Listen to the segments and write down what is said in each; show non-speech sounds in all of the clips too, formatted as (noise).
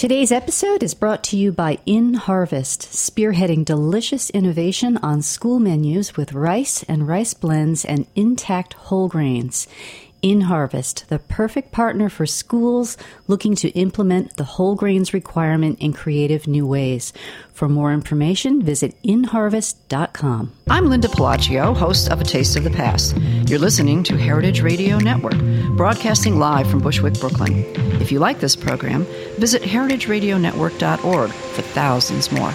Today's episode is brought to you by In Harvest, spearheading delicious innovation on school menus with rice and rice blends and intact whole grains. In Harvest, the perfect partner for schools looking to implement the whole grains requirement in creative new ways. For more information, visit inharvest.com. I'm Linda Pelaccio, host of A Taste of the Past. You're listening to Heritage Radio Network, broadcasting live from Bushwick, Brooklyn. If you like this program, visit heritageradionetwork.org for thousands more.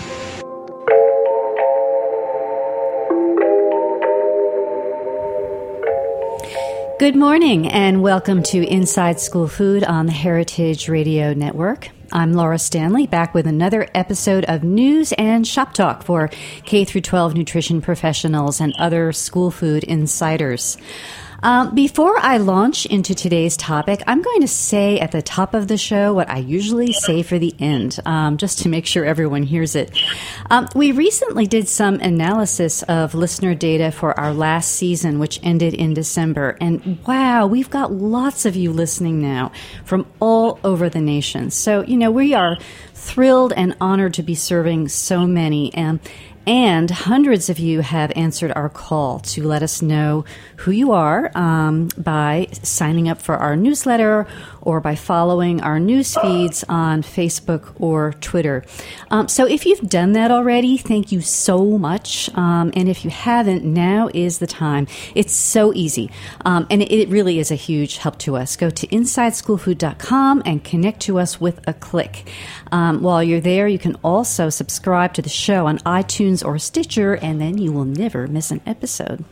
Good morning and welcome to Inside School Food on the Heritage Radio Network. I'm Laura Stanley back with another episode of news and shop talk for K through 12 nutrition professionals and other school food insiders. Um, before I launch into today's topic, I'm going to say at the top of the show what I usually say for the end, um, just to make sure everyone hears it. Um, we recently did some analysis of listener data for our last season, which ended in December. And wow, we've got lots of you listening now from all over the nation. So, you know, we are thrilled and honored to be serving so many. And and hundreds of you have answered our call to let us know who you are um, by signing up for our newsletter or by following our news feeds on Facebook or Twitter. Um, so if you've done that already, thank you so much. Um, and if you haven't, now is the time. It's so easy. Um, and it really is a huge help to us. Go to InsideSchoolFood.com and connect to us with a click. Um, while you're there, you can also subscribe to the show on iTunes or Stitcher, and then you will never miss an episode.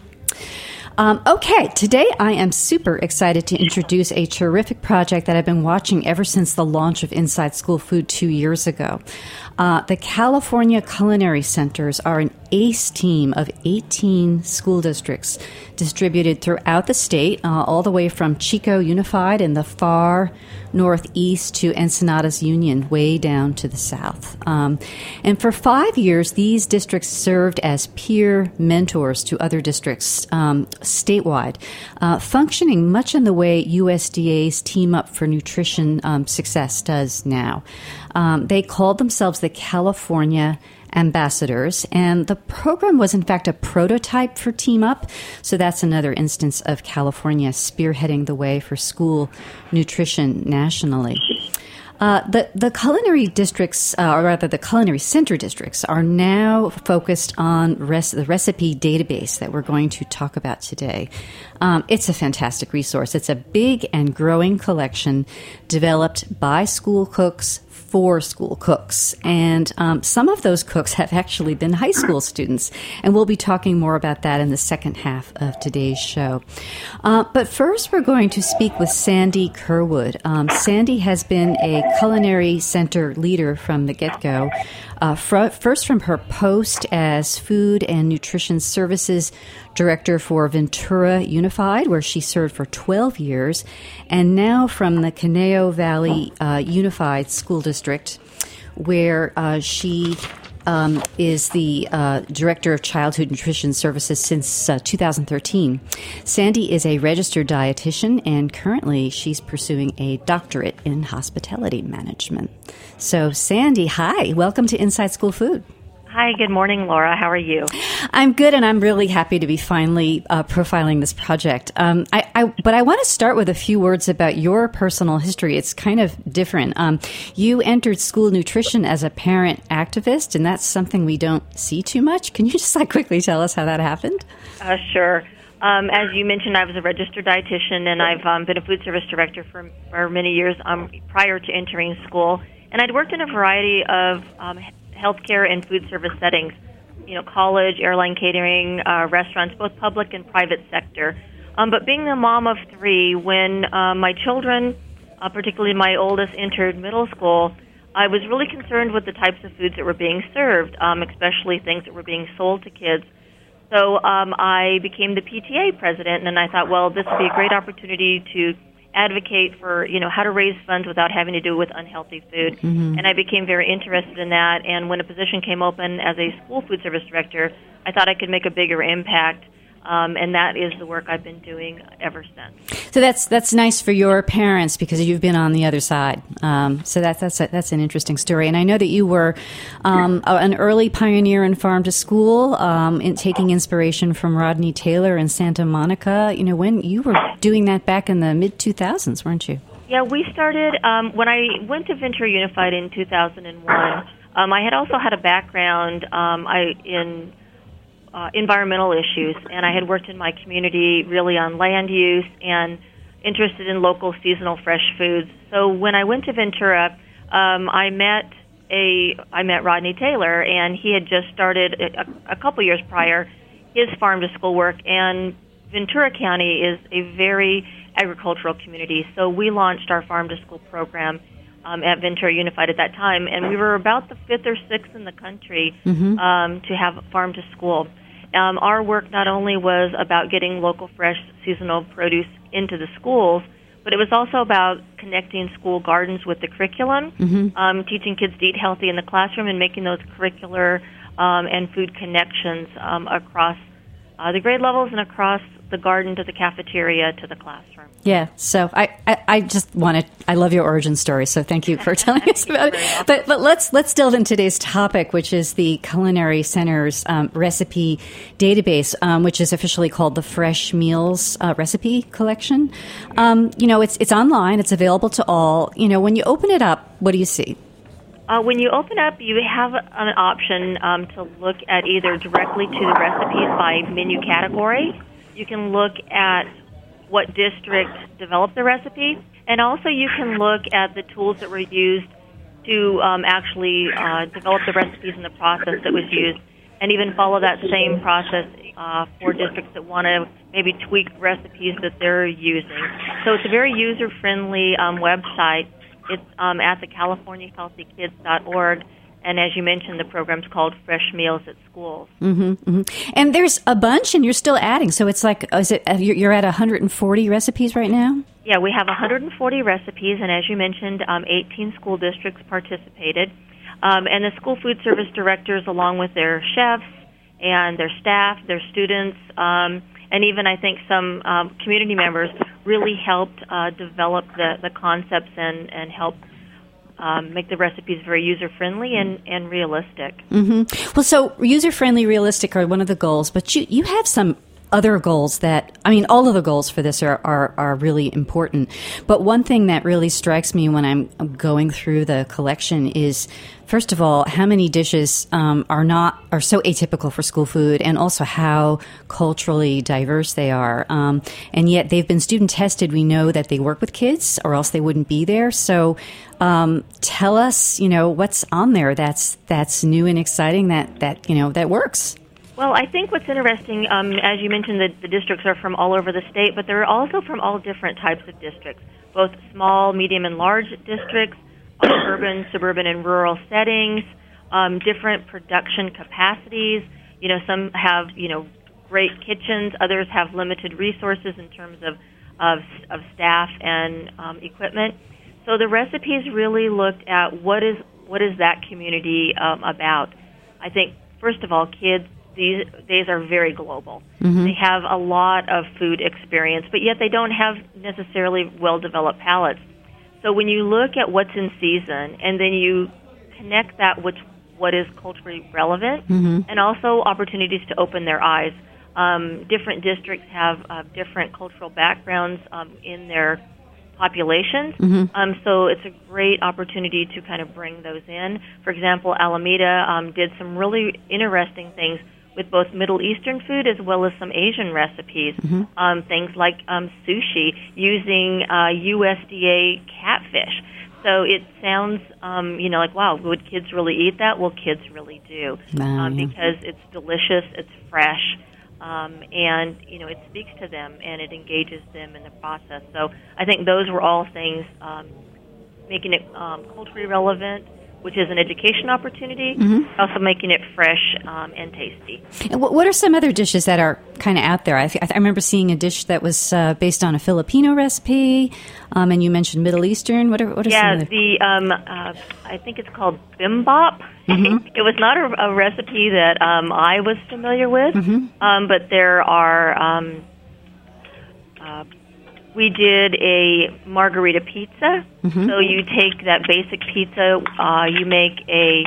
Um, okay, today I am super excited to introduce a terrific project that I've been watching ever since the launch of Inside School Food two years ago. Uh, the California Culinary Centers are an ACE team of 18 school districts distributed throughout the state, uh, all the way from Chico Unified in the far northeast to Encinitas Union, way down to the south. Um, and for five years, these districts served as peer mentors to other districts um, statewide, uh, functioning much in the way USDA's Team Up for Nutrition um, Success does now. Um, they called themselves the California ambassadors. And the program was, in fact, a prototype for Team Up. So that's another instance of California spearheading the way for school nutrition nationally. Uh, the the culinary districts, uh, or rather the culinary center districts, are now focused on res- the recipe database that we're going to talk about today. Um, it's a fantastic resource. It's a big and growing collection developed by school cooks for school cooks. And um, some of those cooks have actually been high school students. And we'll be talking more about that in the second half of today's show. Uh, but first, we're going to speak with Sandy Curwood. Um, Sandy has been a culinary center leader from the get go. Uh, fr- first, from her post as Food and Nutrition Services Director for Ventura Unified, where she served for 12 years, and now from the Conejo Valley uh, Unified School District, where uh, she um, is the uh, Director of Childhood Nutrition Services since uh, 2013. Sandy is a registered dietitian, and currently she's pursuing a doctorate in hospitality management. So, Sandy, hi, welcome to Inside School Food. Hi, good morning, Laura. How are you? I'm good, and I'm really happy to be finally uh, profiling this project. Um, I, I, but I want to start with a few words about your personal history. It's kind of different. Um, you entered school nutrition as a parent activist, and that's something we don't see too much. Can you (laughs) just like quickly tell us how that happened? Uh, sure. Um, as you mentioned, I was a registered dietitian, and I've um, been a food service director for, for many years um, prior to entering school. And I'd worked in a variety of um, healthcare and food service settings, you know, college, airline catering, uh, restaurants, both public and private sector. Um, but being the mom of three, when uh, my children, uh, particularly my oldest, entered middle school, I was really concerned with the types of foods that were being served, um, especially things that were being sold to kids. So um, I became the PTA president, and I thought, well, this would be a great opportunity to advocate for you know how to raise funds without having to do with unhealthy food mm-hmm. and i became very interested in that and when a position came open as a school food service director i thought i could make a bigger impact Um, and that is the work I've been doing ever since. So that's that's nice for your parents because you've been on the other side. Um, so that's that's a, that's an interesting story. And I know that you were um, an early pioneer in farm to school, um, in taking inspiration from Rodney Taylor in Santa Monica. You know, when you were doing that back in the mid two thousands, weren't you? Yeah, we started um, when I went to Ventura Unified in two thousand and one. Um, I had also had a background um, I in uh, environmental issues, and I had worked in my community really on land use and interested in local seasonal fresh foods. So when I went to Ventura, um, I met a I met Rodney Taylor, and he had just started a, a couple years prior his farm to school work. And Ventura County is a very agricultural community, so we launched our farm to school program um, at Ventura Unified at that time, and we were about the fifth or sixth in the country mm-hmm. um, to have farm to school. Um, our work not only was about getting local, fresh, seasonal produce into the schools, but it was also about connecting school gardens with the curriculum, mm-hmm. um, teaching kids to eat healthy in the classroom, and making those curricular um, and food connections um, across uh, the grade levels and across the garden to the cafeteria to the classroom. Yeah, so I, I, I just wanted I love your origin story, so thank you for (laughs) telling us about it. But but let's let's delve into today's topic, which is the Culinary Center's um, recipe database, um, which is officially called the Fresh Meals uh, Recipe Collection. Um, you know, it's it's online, it's available to all. You know, when you open it up, what do you see? Uh, when you open up, you have an option um, to look at either directly to the recipes by menu category you can look at what district developed the recipe, and also you can look at the tools that were used to um, actually uh, develop the recipes and the process that was used, and even follow that same process uh, for districts that want to maybe tweak recipes that they're using. So it's a very user-friendly um, website. It's um, at the CaliforniaHealthyKids.org and as you mentioned, the program's called Fresh Meals at Schools. Mm-hmm, mm-hmm. And there's a bunch, and you're still adding. So it's like, is it uh, you're at 140 recipes right now? Yeah, we have 140 recipes, and as you mentioned, um, 18 school districts participated. Um, and the school food service directors, along with their chefs and their staff, their students, um, and even I think some um, community members, really helped uh, develop the, the concepts and, and help um, make the recipes very user friendly and, and realistic. Mm-hmm. Well, so user friendly, realistic are one of the goals, but you, you have some other goals that I mean, all of the goals for this are, are, are really important. But one thing that really strikes me when I'm going through the collection is, first of all, how many dishes um, are not are so atypical for school food, and also how culturally diverse they are. Um, and yet they've been student tested. We know that they work with kids, or else they wouldn't be there. So, um, tell us, you know, what's on there that's that's new and exciting that that you know that works. Well, I think what's interesting, um, as you mentioned, the, the districts are from all over the state, but they're also from all different types of districts, both small, medium, and large districts, (coughs) urban, suburban, and rural settings, um, different production capacities. You know, some have you know great kitchens, others have limited resources in terms of of, of staff and um, equipment. So the recipes really looked at what is what is that community um, about. I think first of all, kids these days are very global. Mm-hmm. They have a lot of food experience, but yet they don't have necessarily well developed palates. So when you look at what's in season and then you connect that with what is culturally relevant mm-hmm. and also opportunities to open their eyes. Um, different districts have uh, different cultural backgrounds um, in their populations. Mm-hmm. Um, so it's a great opportunity to kind of bring those in. For example, Alameda um, did some really interesting things with both Middle Eastern food as well as some Asian recipes. Mm-hmm. Um, things like um, sushi using uh, USDA catfish. So it sounds, um, you know, like wow, would kids really eat that? Well, kids really do um, because it's delicious, it's fresh, um, and you know, it speaks to them and it engages them in the process. So I think those were all things um, making it um, culturally relevant, which is an education opportunity, mm-hmm. also making it fresh um, and tasty. And what are some other dishes that are kind of out there? I, th- I, remember seeing a dish that was uh, based on a Filipino recipe, um, and you mentioned Middle Eastern. What are, what are yeah, some the um, uh, I think it's called bimbap. Mm-hmm. it was not a, a recipe that um, I was familiar with, mm-hmm. um, but there are. Um, uh, we did a margherita pizza. Mm-hmm. So you take that basic pizza, uh, you make a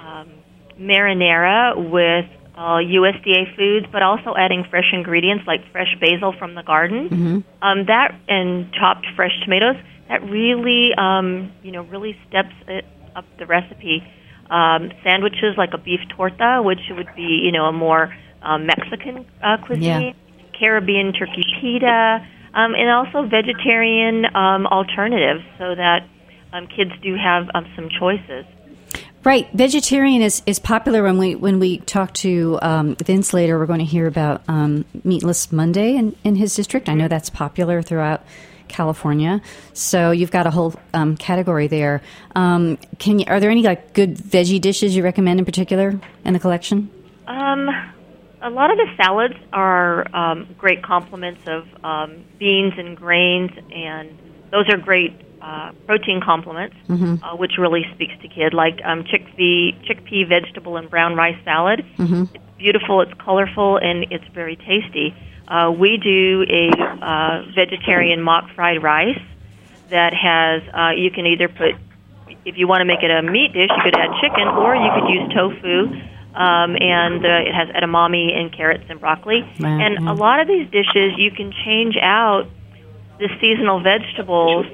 um, marinara with uh, USDA foods, but also adding fresh ingredients like fresh basil from the garden. Mm-hmm. Um, that and chopped fresh tomatoes. That really, um, you know, really steps it up the recipe. Um, sandwiches like a beef torta, which would be, you know, a more um, Mexican uh, cuisine. Yeah. Caribbean turkey pita um, and also vegetarian um, alternatives so that um, kids do have um, some choices. Right, vegetarian is, is popular. When we when we talk to um, Vince later, we're going to hear about um, Meatless Monday in, in his district. I know that's popular throughout California. So you've got a whole um, category there. Um, can you, are there any like good veggie dishes you recommend in particular in the collection? Um, a lot of the salads are um, great complements of um, beans and grains, and those are great uh, protein complements, mm-hmm. uh, which really speaks to kid. Like um, chickpea, chickpea vegetable and brown rice salad. Mm-hmm. It's beautiful, it's colorful, and it's very tasty. Uh, we do a uh, vegetarian mock fried rice that has. Uh, you can either put, if you want to make it a meat dish, you could add chicken, or you could use tofu um, and uh, it has edamame and carrots and broccoli. And a lot of these dishes, you can change out the seasonal vegetables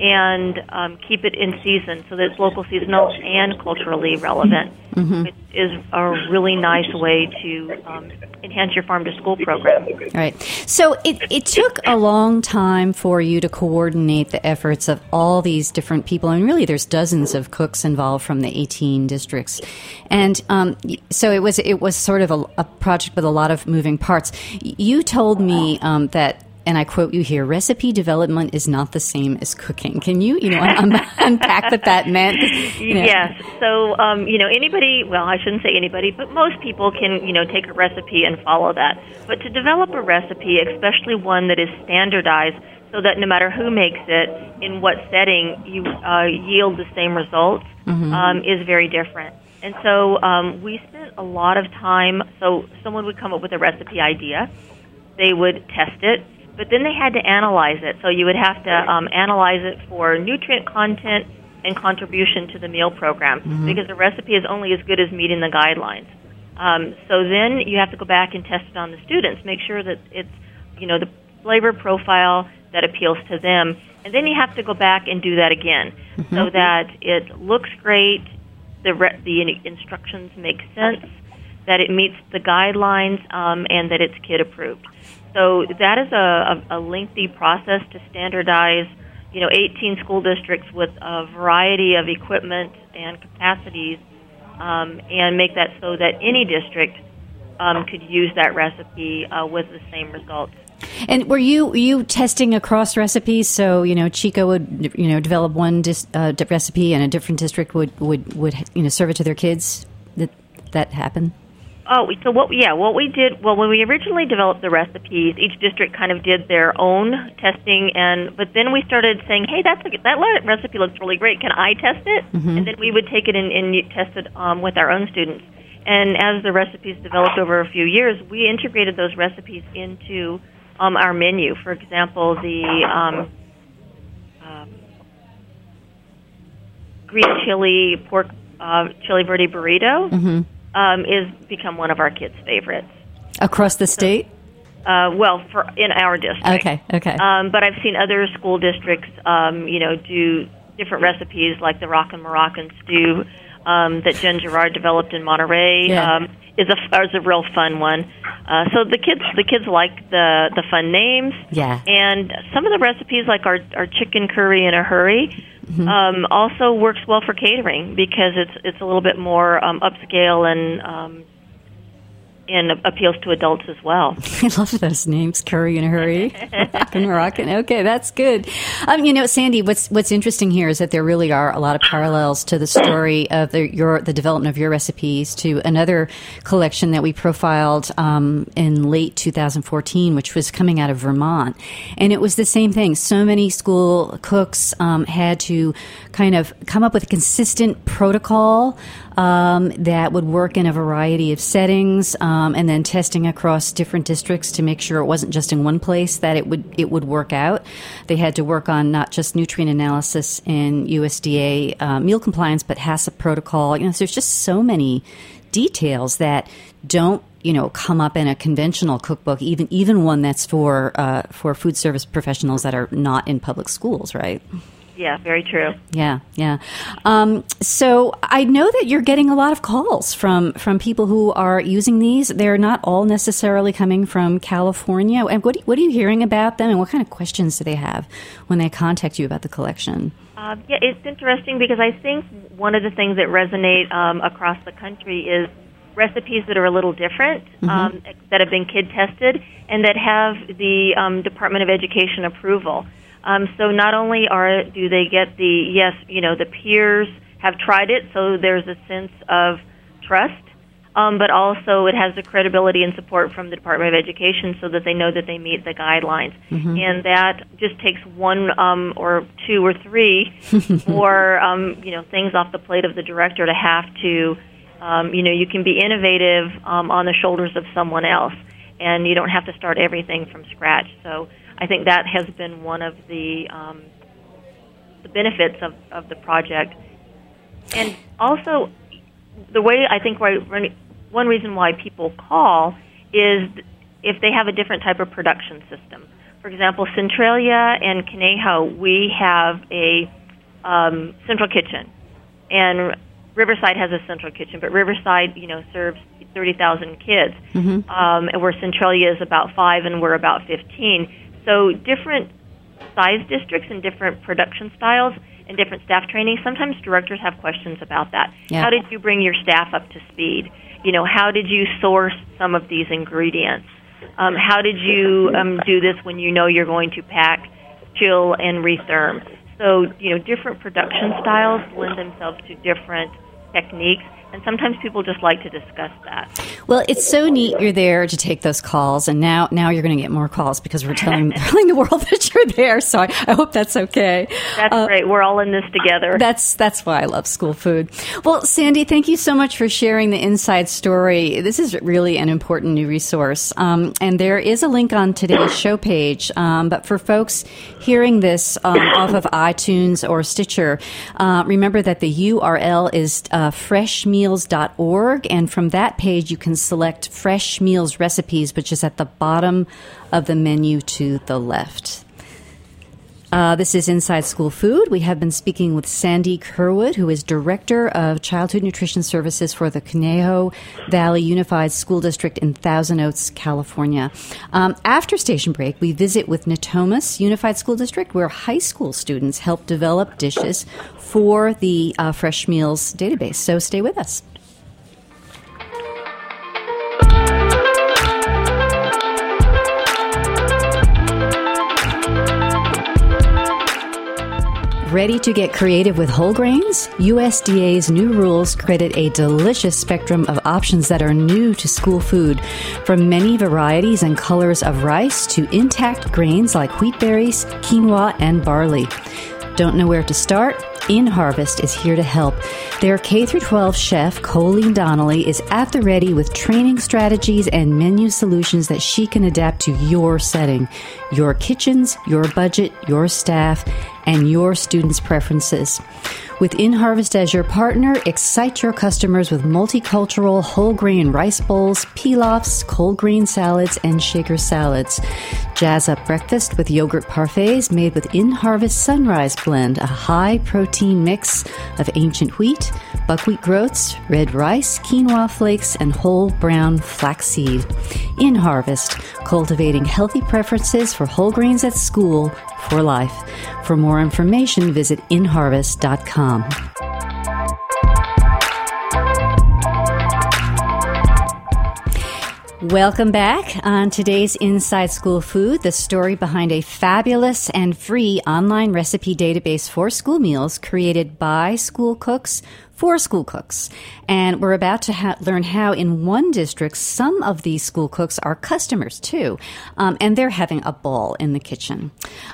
and um, keep it in season so that it's local, seasonal, and culturally relevant. Mm-hmm. It is a really nice way to um, enhance your farm to school program. Right. So it, it took a long time for you to coordinate the efforts of all these different people, and really there's dozens of cooks involved from the 18 districts. And um, so it was it was sort of a, a, project with a lot of moving parts. You told me um, that and I quote you here: "Recipe development is not the same as cooking." Can you, you know, un- (laughs) unpack what that meant? You know. Yes. So, um, you know, anybody, well, I shouldn't say anybody, but most people can, you know, take a recipe and follow that. But to develop a recipe, especially one that is standardized, so that no matter who makes it, in what setting, you uh, yield the same results, mm-hmm. um, is very different. And so um, we spent a lot of time. So someone would come up with a recipe idea, they would test it but then they had to analyze it. So you would have to um, analyze it for nutrient content and contribution to the meal program mm-hmm. because the recipe is only as good as meeting the guidelines. Um, so then you have to go back and test it on the students, make sure that it's you know the flavor profile that appeals to them, and then you have to go back and do that again mm-hmm. so that it looks great, the re- the instructions make sense, that it meets the guidelines, um, and that it's kid approved. So that is a, a, a lengthy process to standardize, you know, 18 school districts with a variety of equipment and capacities, um, and make that so that any district um, could use that recipe uh, with the same results. And were you were you testing across recipes? So you know, Chico would you know develop one dis, uh, recipe, and a different district would, would would you know serve it to their kids. That that happened. Oh, so what? Yeah, what we did. Well, when we originally developed the recipes, each district kind of did their own testing, and but then we started saying, "Hey, that's a, that recipe looks really great. Can I test it?" Mm-hmm. And then we would take it and, and test it um, with our own students. And as the recipes developed over a few years, we integrated those recipes into um, our menu. For example, the um, um, green chili pork uh, chili verde burrito. Mm-hmm um, is become one of our kids' favorites across the state. So, uh, well, for in our district. Okay. Okay. Um, but I've seen other school districts, um, you know, do different recipes like the Rockin' Moroccan stew um, that Jen Gerard developed in Monterey. Yeah. Um, is a is a real fun one. Uh, so the kids the kids like the the fun names. Yeah. And some of the recipes like our our chicken curry in a hurry mm-hmm. um, also works well for catering because it's it's a little bit more um, upscale and um, and appeals to adults as well. (laughs) I love those names, Curry in a Hurry, (laughs) Rockin' Rockin'. Okay, that's good. Um, you know, Sandy, what's what's interesting here is that there really are a lot of parallels to the story of the, your the development of your recipes to another collection that we profiled um, in late 2014, which was coming out of Vermont, and it was the same thing. So many school cooks um, had to kind of come up with a consistent protocol um, that would work in a variety of settings, um, and then testing across different districts to make sure it wasn't just in one place that it would it would work out. They had to work on not just nutrient analysis and USDA uh, meal compliance, but HACCP protocol. You know, so there's just so many details that don't you know come up in a conventional cookbook, even even one that's for uh, for food service professionals that are not in public schools, right? Yeah, very true. Yeah, yeah. Um, so I know that you're getting a lot of calls from from people who are using these. They're not all necessarily coming from California. And what what are you hearing about them, and what kind of questions do they have when they contact you about the collection? Uh, yeah, it's interesting because I think one of the things that resonate um, across the country is recipes that are a little different, mm-hmm. um, that have been kid tested, and that have the um, Department of Education approval. Um, so not only are do they get the yes, you know, the peers have tried it, so there's a sense of trust, um, but also it has the credibility and support from the Department of Education, so that they know that they meet the guidelines, mm-hmm. and that just takes one um, or two or three (laughs) or um, you know things off the plate of the director to have to, um, you know, you can be innovative um, on the shoulders of someone else, and you don't have to start everything from scratch. So I think that has been one of the um, the benefits of, of the project, and also the way I think why one reason why people call is if they have a different type of production system. For example, Centralia and Conejo, we have a um, central kitchen, and Riverside has a central kitchen, but Riverside, you know, serves 30,000 kids, mm-hmm. um, and where Centralia is about five, and we're about 15. So different size districts and different production styles and different staff training. Sometimes directors have questions about that. Yeah. How did you bring your staff up to speed? You know, how did you source some of these ingredients? Um, how did you um, do this when you know you're going to pack, chill, and retherm? So, you know, different production styles lend themselves to different techniques and sometimes people just like to discuss that. Well, it's so neat you're there to take those calls, and now now you're going to get more calls because we're telling (laughs) telling the world (laughs) that you're there. So I, I hope that's okay. That's uh, great. We're all in this together. That's that's why I love school food. Well, Sandy, thank you so much for sharing the inside story. This is really an important new resource, um, and there is a link on today's show page. Um, but for folks hearing this um, (coughs) off of iTunes or Stitcher, uh, remember that the URL is uh, fresh meat freshmeals.org. And from that page, you can select fresh meals recipes, which is at the bottom of the menu to the left. Uh, this is Inside School Food. We have been speaking with Sandy Curwood, who is Director of Childhood Nutrition Services for the Conejo Valley Unified School District in Thousand Oaks, California. Um, after station break, we visit with Natomas Unified School District, where high school students help develop dishes for the uh, Fresh Meals database. So stay with us. Ready to get creative with whole grains? USDA's new rules credit a delicious spectrum of options that are new to school food, from many varieties and colors of rice to intact grains like wheat berries, quinoa, and barley. Don't know where to start? In Harvest is here to help. Their K 12 chef, Colleen Donnelly, is at the ready with training strategies and menu solutions that she can adapt to your setting, your kitchens, your budget, your staff, and your students' preferences. With In Harvest as your partner, excite your customers with multicultural whole grain rice bowls, pilafs, cold grain salads, and shaker salads. Jazz up breakfast with yogurt parfaits made with In Harvest Sunrise Blend, a high protein mix of ancient wheat, buckwheat groats, red rice, quinoa flakes, and whole brown flaxseed. In Harvest, cultivating healthy preferences for whole grains at school for life. For more information, visit inharvest.com. Welcome back. On today's Inside School Food, the story behind a fabulous and free online recipe database for school meals created by school cooks for school cooks. And we're about to ha- learn how, in one district, some of these school cooks are customers too. Um, and they're having a ball in the kitchen.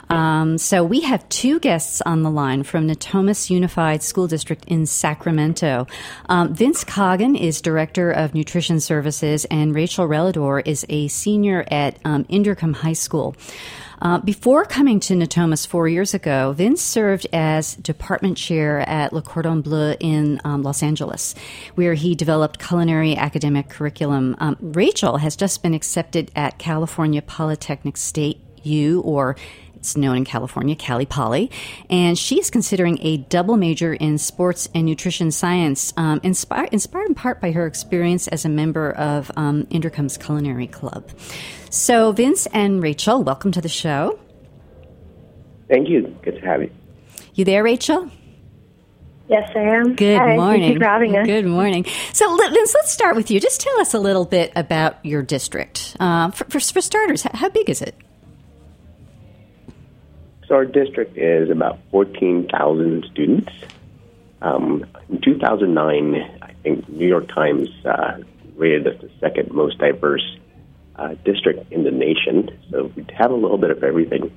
Um, so we have two guests on the line from Natomas Unified School District in Sacramento. Um, Vince Coggin is Director of Nutrition Services, and Rachel Relador is a senior at um, Inderkum High School. Uh, before coming to Natomas four years ago, Vince served as department chair at Le Cordon Bleu in um, Los Angeles, where he developed culinary academic curriculum. Um, Rachel has just been accepted at California Polytechnic State U, or it's known in California, Cali Poly, and she is considering a double major in sports and nutrition science, um, inspired, inspired in part by her experience as a member of um, Inderkum's Culinary Club. So, Vince and Rachel, welcome to the show. Thank you. Good to have you. You there, Rachel? Yes, I am. Good Hi, morning. Thank you for having us. Good morning. So, Vince, let's start with you. Just tell us a little bit about your district. Uh, for, for, for starters, how big is it? So our district is about 14,000 students. Um, in 2009, I think New York Times uh, rated us the second most diverse uh, district in the nation. So we have a little bit of everything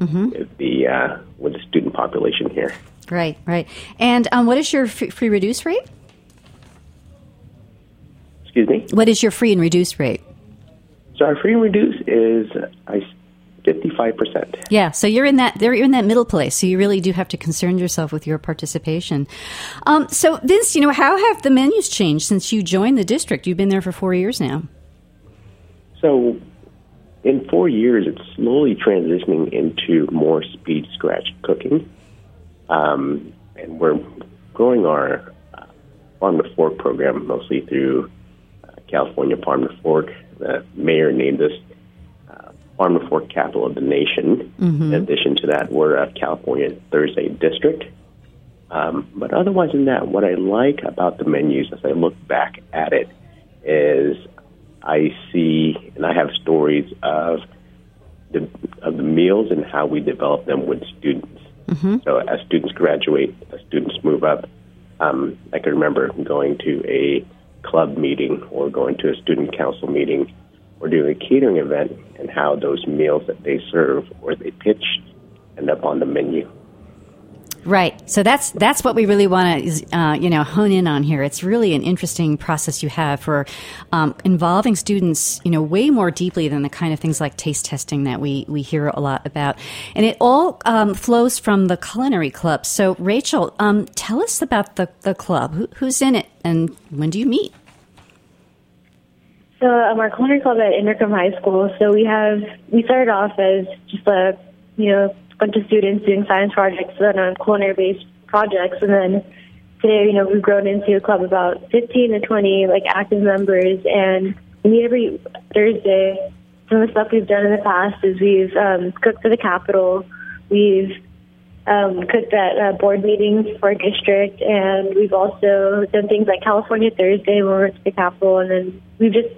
Mm-hmm. with the uh, with the student population here. Right, right. And um, what is your free, reduce rate? Excuse me. What is your free and reduced rate? So our free and reduce is I 55%. Yeah, so you're in that they're in that middle place. So you really do have to concern yourself with your participation. Um, so Vince, you know, how have the menus changed since you joined the district? You've been there for four years now. So in four years, it's slowly transitioning into more speed scratch cooking. Um, and we're growing our uh, Farm to Fork program mostly through uh, California Farm to Fork. The mayor named us uh, Farm to Fork capital of the nation. In addition to that, we're a California Thursday district. Um, but otherwise than that, what I like about the menus as I look back at it is I see and I have stories of the of the meals and how we develop them with students. So as students graduate, as students move up, um, I can remember going to a club meeting or going to a student council meeting or doing a catering event and how those meals that they serve or they pitch end up on the menu. Right. So that's that's what we really want to uh, you know hone in on here. It's really an interesting process you have for um, involving students you know way more deeply than the kind of things like taste testing that we we hear a lot about, and it all um, flows from the culinary club. So Rachel, um, tell us about the the club. Who, who's in it, and when do you meet? So um, our culinary club at Inderkum High School. So we have we started off as just a you know bunch of students doing science projects and on culinary based projects, and then today you know we've grown into a club about 15 to 20 like active members, and we meet every Thursday. Some of the stuff we've done in the past is we've um, cooked for the Capitol, we've um, cooked at uh, board meetings for our district, and we've also done things like California Thursday when we're at the Capitol, and then we've just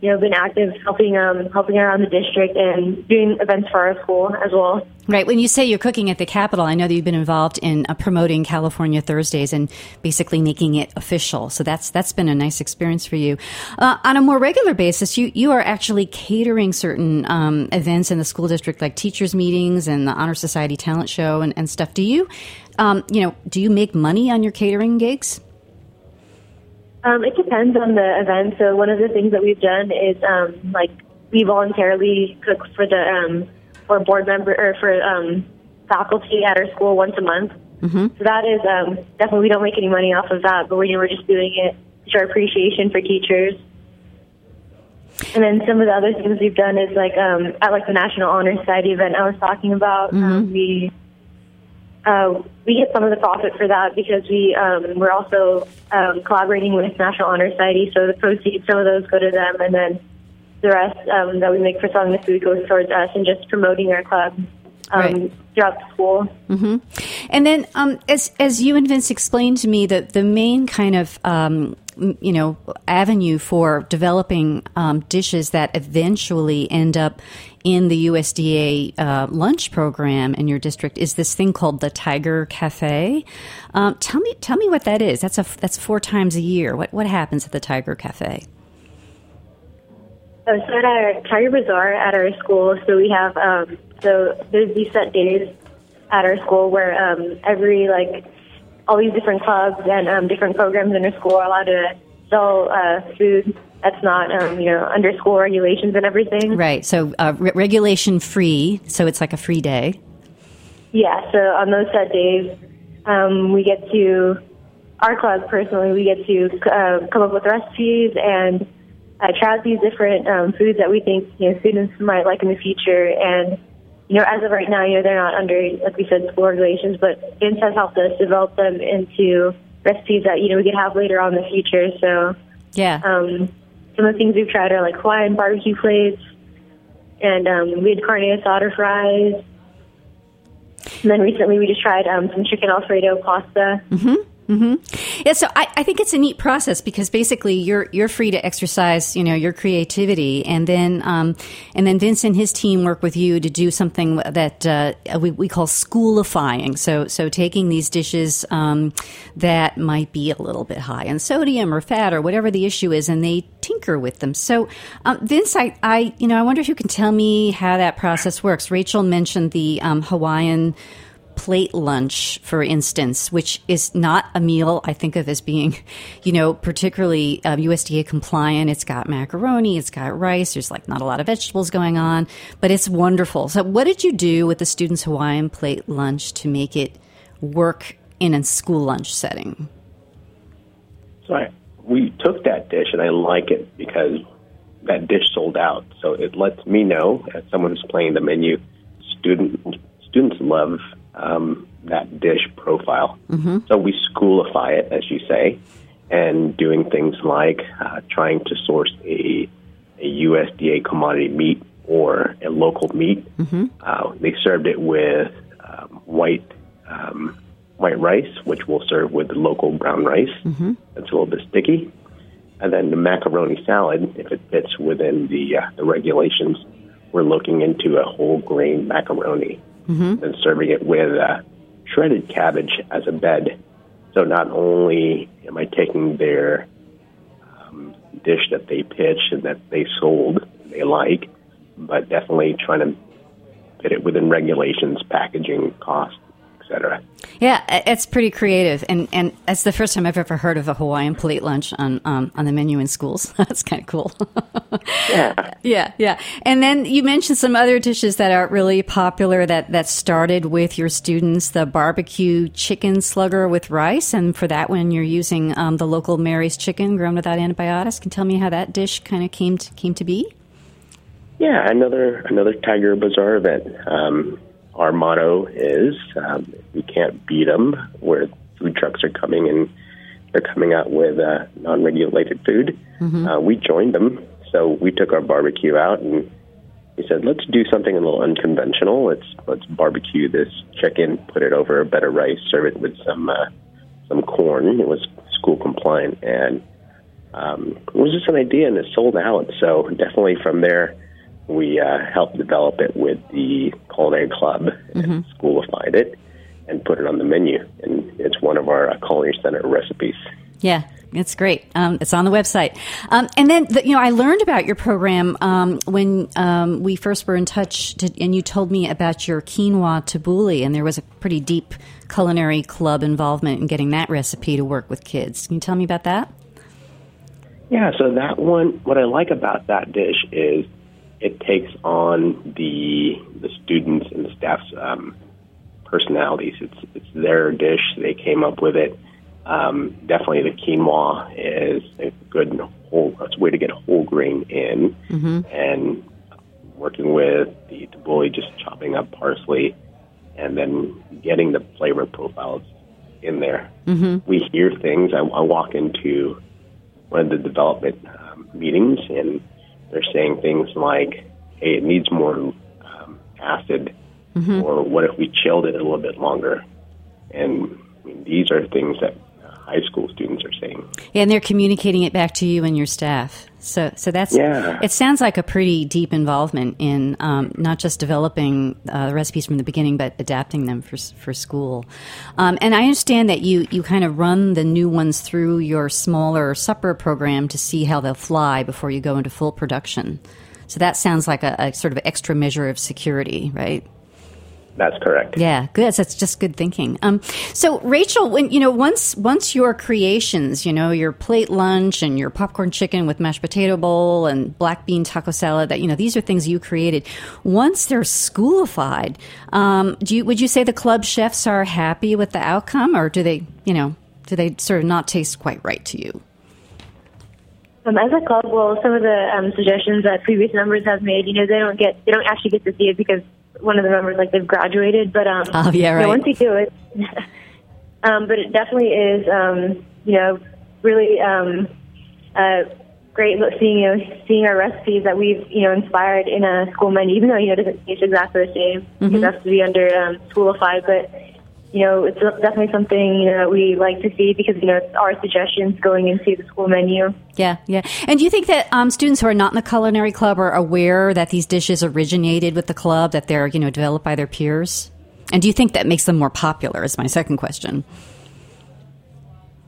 you know been active helping um, helping around the district and doing events for our school as well. Right. When you say you're cooking at the Capitol, I know that you've been involved in uh, promoting California Thursdays and basically making it official. So that's that's been a nice experience for you. Uh, on a more regular basis, you you are actually catering certain um, events in the school district, like teachers' meetings and the Honor Society talent show and, and stuff. Do you, um, you know, do you make money on your catering gigs? Um, it depends on the event. So one of the things that we've done is um, like we voluntarily cook for the um, for board member or for um, faculty at our school once a month. Mm-hmm. So that is um, definitely we don't make any money off of that, but we we're just doing it to show our appreciation for teachers. And then some of the other things we've done is like um, at like the National Honor Society event I was talking about. Um, we uh, we get some of the profit for that because we um, we're also um, collaborating with National Honor Society. So the proceeds, some of those go to them, and then the rest um, that we make for selling the food goes towards us and just promoting our club um, Right. throughout the school. And then, um, as as you and Vince explained to me, that the main kind of um, you know avenue for developing um, dishes that eventually end up in the USDA uh, lunch program in your district is this thing called the Tiger Cafe. Um, tell me, tell me what that is. That's a that's four times a year. What what happens at the Tiger Cafe? Oh, so at our Tiger Bazaar at our school, so we have um, so there's these set days at our school where um, every like all these different clubs and um, different programs in our school are allowed to sell uh, food that's not um, you know under school regulations and everything. Right. So uh, re- regulation free. So it's like a free day. Yeah. So on those set days, um, we get to our club personally. We get to uh, come up with recipes and uh, try out these different um, foods that we think you know students might like in the future. And you know, as of right now, you know, they're not under like we said school regulations, but Vince has helped us develop them into recipes that you know we could have later on in the future. So yeah. Um, some of the things we've tried are like Hawaiian barbecue plates, and um, we had carne asada fries. And then recently we just tried um, some chicken alfredo pasta. Mm-hmm. Mm-hmm. Yeah, so I, I, think it's a neat process because basically you're you're free to exercise, you know, your creativity, and then um, and then Vince and his team work with you to do something that uh, we, we call schoolifying. So so taking these dishes um, that might be a little bit high in sodium or fat or whatever the issue is, and they tinker with them. So um, Vince, I, I you know I wonder if you can tell me how that process works. Rachel mentioned the um, Hawaiian plate lunch, for instance, which is not a meal I think of as being, (laughs) you know, particularly um, USDA compliant. It's got macaroni, it's got rice, there's like not a lot of vegetables going on, but it's wonderful. So, what did you do with the students' Hawaiian plate lunch to make it work in a school lunch setting? So, I, we took that dish and I like it because that dish sold out. So, it lets me know as someone who's playing the menu, student students love um, that dish profile. Mm-hmm. So we schoolify it, as you say, and doing things like uh, trying to source a, a USDA commodity meat or a local meat. Mm-hmm. Uh, they served it with um, white um, white rice, which we'll serve with local brown rice. Mm-hmm. That's a little bit sticky. And then the macaroni salad, if it fits within the uh, the regulations, we're looking into a whole grain macaroni mm-hmm. and serving it with uh, shredded cabbage as a bed. So not only am I taking their um, dish that they pitched and that they sold, they like, but definitely trying to fit it within regulations, packaging, cost, etc. Yeah, it's pretty creative, and and it's the first time I've ever heard of a Hawaiian plate lunch on um, on the menu in schools. (laughs) That's kind of cool. yeah, (laughs) yeah, yeah. And then you mentioned some other dishes that are really popular that that started with your students: the barbecue chicken slugger with rice, and for that one you're using um, the local Mary's chicken grown without antibiotics. Can you tell me how that dish kind of came to, came to be? Yeah, another another Tiger Bazaar event. Um, our motto is um, we can't beat them where food trucks are coming and they're coming out with uh, non-regulated food. Mm-hmm. Uh, we joined them, so we took our barbecue out and we said, let's do something a little unconventional. Let's let's barbecue this chicken, put it over a bed of rice, serve it with some uh, some corn. It was school compliant, and um, it was just an idea, and it sold out. So definitely from there we uh, helped develop it with the culinary club Mm-hmm. and schoolified it and put it on the menu. And it's one of our uh, culinary center recipes. Yeah, it's great. Um, it's on the website. Um, and then, the, you know, I learned about your program um, when um, we first were in touch, to, and you told me about your quinoa tabbouleh, and there was a pretty deep culinary club involvement in getting that recipe to work with kids. Can you tell me about that? Yeah, so that one, what I like about that dish is it takes on the the students and the staff's um, personalities. It's it's their dish. They came up with it. Um, definitely, the quinoa is a good whole. It's a way to get whole grain in, Mm-hmm. and working with the tabbouleh, just chopping up parsley, and then getting the flavor profiles in there. Mm-hmm. We hear things. I, I walk into one of the development um, meetings, and they're saying things like, "Hey, it needs more um, acid," or "What if we chilled it a little bit longer?" And I mean, these are things that high school students are saying. Yeah, and they're communicating it back to you and your staff. So, so that's yeah. It sounds like a pretty deep involvement in um, not just developing uh, the recipes from the beginning, but adapting them for for school. Um, and I understand that you you kind of run the new ones through your smaller supper program to see how they'll fly before you go into full production. So that sounds like a, a sort of extra measure of security, right? That's correct. Yeah, good. That's just good thinking. Um, so, Rachel, when you know once once your creations, you know your plate lunch and your popcorn chicken with mashed potato bowl and black bean taco salad, that you know these are things you created. Once they're schoolified, um, do you would you say the club chefs are happy with the outcome, or do they you know do they sort of not taste quite right to you? Um, as a club, well, some of the um, suggestions that previous members have made, you know, they don't get, they don't actually get to see it because one of the members like they've graduated, but um, (laughs) oh yeah, right. You know, once you do it, (laughs) um, but it definitely is, um, you know, really um, uh, great seeing you know seeing our recipes that we've you know inspired in a school menu, even though you know it doesn't taste exactly the same mm-hmm. it has to be under um, Schoolify, but you know, it's definitely something you know that we like to see because you know it's our suggestions going into the school menu. Yeah, yeah. And do you think that um, students who are not in the culinary club are aware that these dishes originated with the club, that they're you know developed by their peers? And do you think that makes them more popular? Is my second question.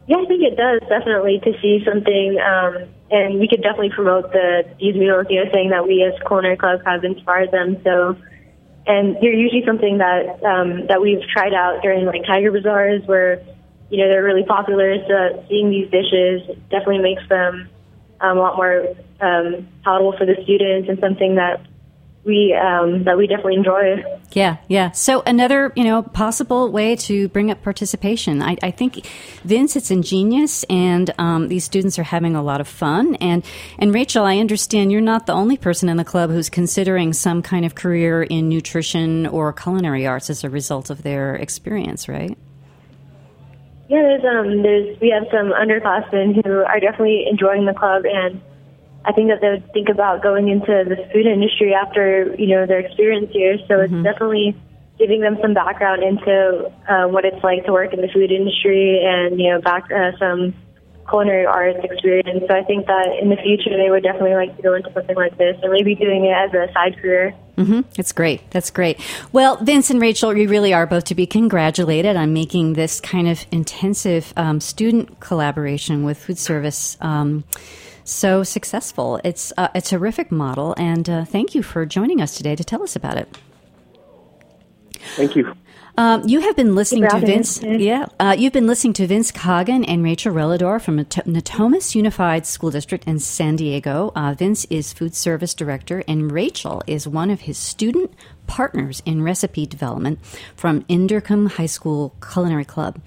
Yeah, I think it does definitely to see something, um, and we could definitely promote the these meals. You know, saying that we as culinary club have inspired them. So and they're usually something that um, that we've tried out during like Tiger Bazaars, where you know they're really popular. So seeing these dishes definitely makes them um, a lot more um, palatable for the students and something that we um, that we definitely enjoy. Yeah, yeah. So another, you know, possible way to bring up participation. I, I think, Vince, it's ingenious, and um, these students are having a lot of fun. And and Rachel, I understand you're not the only person in the club who's considering some kind of career in nutrition or culinary arts as a result of their experience, right? Yeah, there's um, there's we have some underclassmen who are definitely enjoying the club and I think that they would think about going into the food industry after you know their experience here. So mm-hmm. it's definitely giving them some background into uh, what it's like to work in the food industry and you know back uh, some culinary arts experience. So I think that in the future they would definitely like to go into something like this or maybe doing it as a side career. Mm-hmm. That's great. That's great. Well, Vince and Rachel, you really are both to be congratulated on making this kind of intensive um, student collaboration with food service. Um, so successful. It's uh, a terrific model, and uh, thank you for joining us today to tell us about it. Thank you. Um, you have been listening to Vince. Yeah, uh, you've been listening to Vince Caguin and Rachel Relador from Natomas Unified School District in San Diego. Uh, Vince is food service director, and Rachel is one of his student partners in recipe development from Inderkum High School Culinary Club.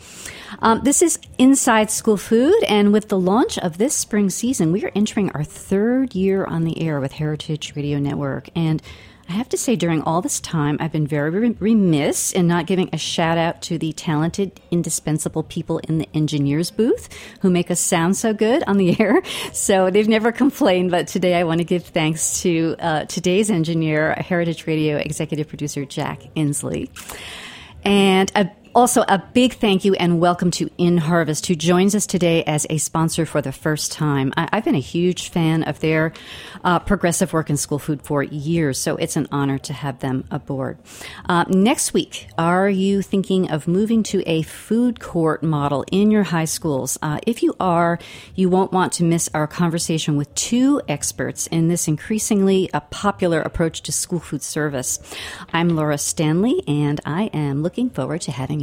Um, this is Inside School Food, and with the launch of this spring season, we are entering our third year on the air with Heritage Radio Network. And I have to say, during all this time, I've been very remiss in not giving a shout out to the talented, indispensable people in the engineers booth who make us sound so good on the (laughs) air. So they've never complained, but today I want to give thanks to uh, today's engineer, Heritage Radio executive producer Jack Inslee. And a also, a big thank you and welcome to InHarvest, who joins us today as a sponsor for the first time. I, have been a huge fan of their uh, progressive work in school food for years, so it's an honor to have them aboard. Uh, next week, are you thinking of moving to a food court model in your high schools? Uh, if you are, you won't want to miss our conversation with two experts in this increasingly uh, popular approach to school food service. I'm Laura Stanley, and I am looking forward to having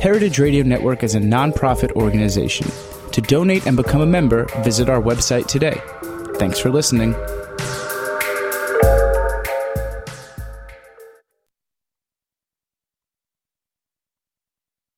Heritage Radio Network is a nonprofit organization. To donate and become a member, visit our website today. Thanks for listening.